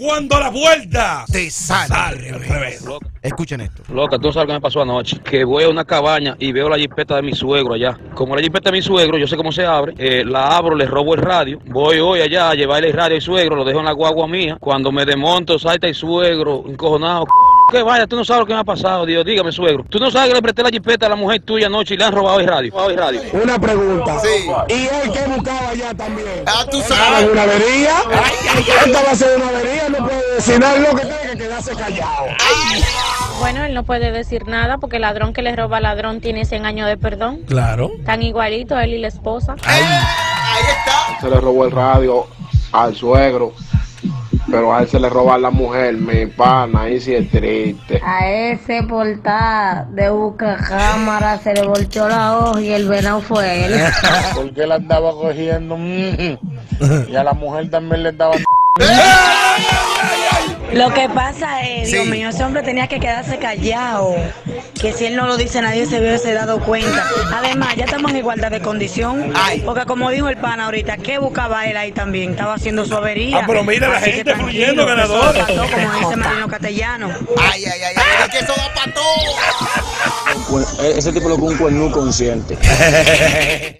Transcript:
Cuando a la vuelta Te sale, sale al revés. Escuchen esto. Loca, tú no sabes lo que me pasó anoche. Que voy a una cabaña y veo la jipeta de mi suegro allá. Como la jipeta de mi suegro, yo sé cómo se abre. eh, la abro, le robo el radio. Voy hoy allá a llevarle el radio al suegro, lo dejo en la guagua mía. Cuando me desmonto, salta el suegro, encojonado. Que vaya, tú no sabes lo que me ha pasado, Dios. Dígame, suegro. Tú no sabes que le presté la jipeta a la mujer tuya anoche y le han robado el radio. Robado el radio. Una pregunta. Sí. ¿Y él qué buscaba allá también? Ah, tú ¿Estaba sabes. en una avería? Él estaba haciendo una avería, no puede decir nada, lo que tiene que quedarse callado. Bueno, él no puede decir nada porque el ladrón que le roba al ladrón tiene 100 años de perdón. Claro. Tan igualito él y la esposa. Ahí está. se le robó el radio al suegro, pero a él se le robó a la mujer, mi pana, ahí sí es triste. A ese portal de busca cámara se le volteó la hoja y el venado fue él. Porque él andaba cogiendo mm, y a la mujer también le estaba Lo que pasa es, Dios Sí. mío, ese hombre tenía que quedarse callado. Que si él no lo dice, nadie se hubiese dado cuenta. Además, ya estamos en igualdad de condición. Ay. Porque como dijo el pana ahorita, ¿qué buscaba él ahí también? Estaba haciendo su avería. Ah, pero mira la Así gente fluyendo, que eso pasó, como dice Marino Castellano. Ay, ay, ay, ay, es que eso da para todo. Ese tipo lo que un cuerno consciente.